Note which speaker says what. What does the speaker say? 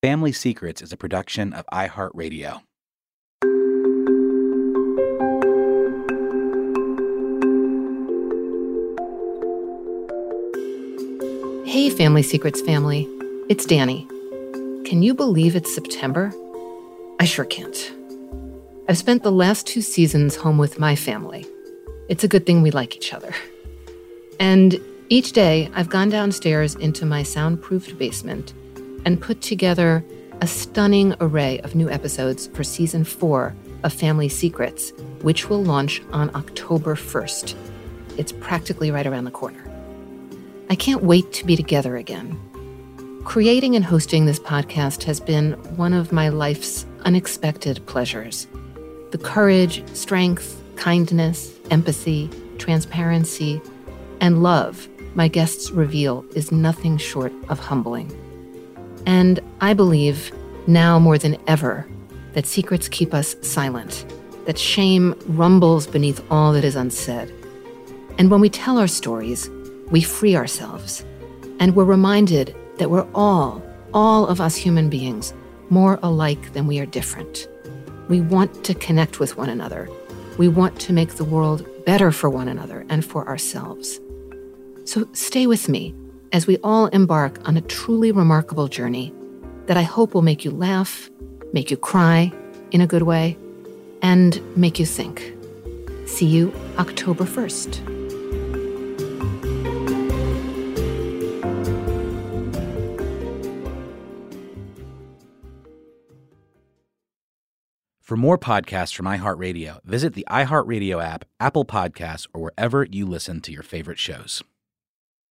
Speaker 1: Family Secrets is a production of iHeartRadio.
Speaker 2: Hey, Family Secrets family. It's Dani. Can you believe it's September? I sure can't. I've spent the last two seasons home with my family. It's a good thing we like each other. And each day, I've gone downstairs into my soundproofed basement and put together a stunning array of new episodes for season four of Family Secrets, which will launch on October 1st. It's practically right around the corner. I can't wait to be together again. Creating and hosting this podcast has been one of my life's unexpected pleasures. The courage, strength, kindness, empathy, transparency, and love my guests reveal is nothing short of humbling. And I believe, now more than ever, that secrets keep us silent, that shame rumbles beneath all that is unsaid. And when we tell our stories, we free ourselves, and we're reminded that we're all, all of us human beings, more alike than we are different. We want to connect with one another. We want to make the world better for one another and for ourselves. So stay with me as we all embark on a truly remarkable journey that I hope will make you laugh, make you cry in a good way, and make you think. See you October 1st.
Speaker 1: For more podcasts from iHeartRadio, visit the iHeartRadio app, Apple Podcasts, or wherever you listen to your favorite shows.